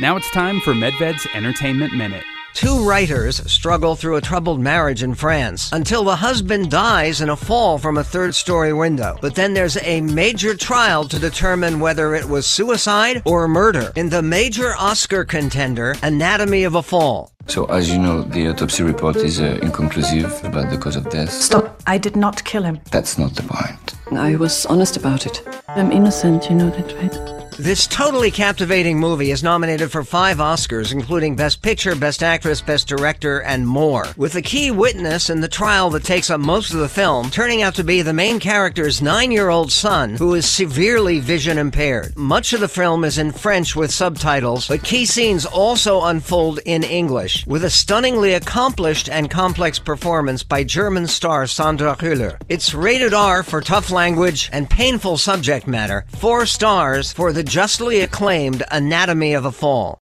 Now it's time for Medved's Entertainment Minute. Two writers struggle through a troubled marriage in France until the husband dies in a fall from a third story window. But then there's a major trial to determine whether it was suicide or murder in the major Oscar contender, Anatomy of a Fall. So, as you know, the autopsy report is uh, inconclusive about the cause of death. Stop. I did not kill him. That's not the point. I was honest about it. I'm innocent, you know that, right? This totally captivating movie is nominated for five Oscars, including Best Picture, Best Actress, Best Director, and more. With a key witness in the trial that takes up most of the film turning out to be the main character's nine year old son, who is severely vision impaired. Much of the film is in French with subtitles, but key scenes also unfold in English, with a stunningly accomplished and complex performance by German star Sandra Hüller. It's rated R for tough language and painful subject matter, four stars for the justly acclaimed Anatomy of a Fall.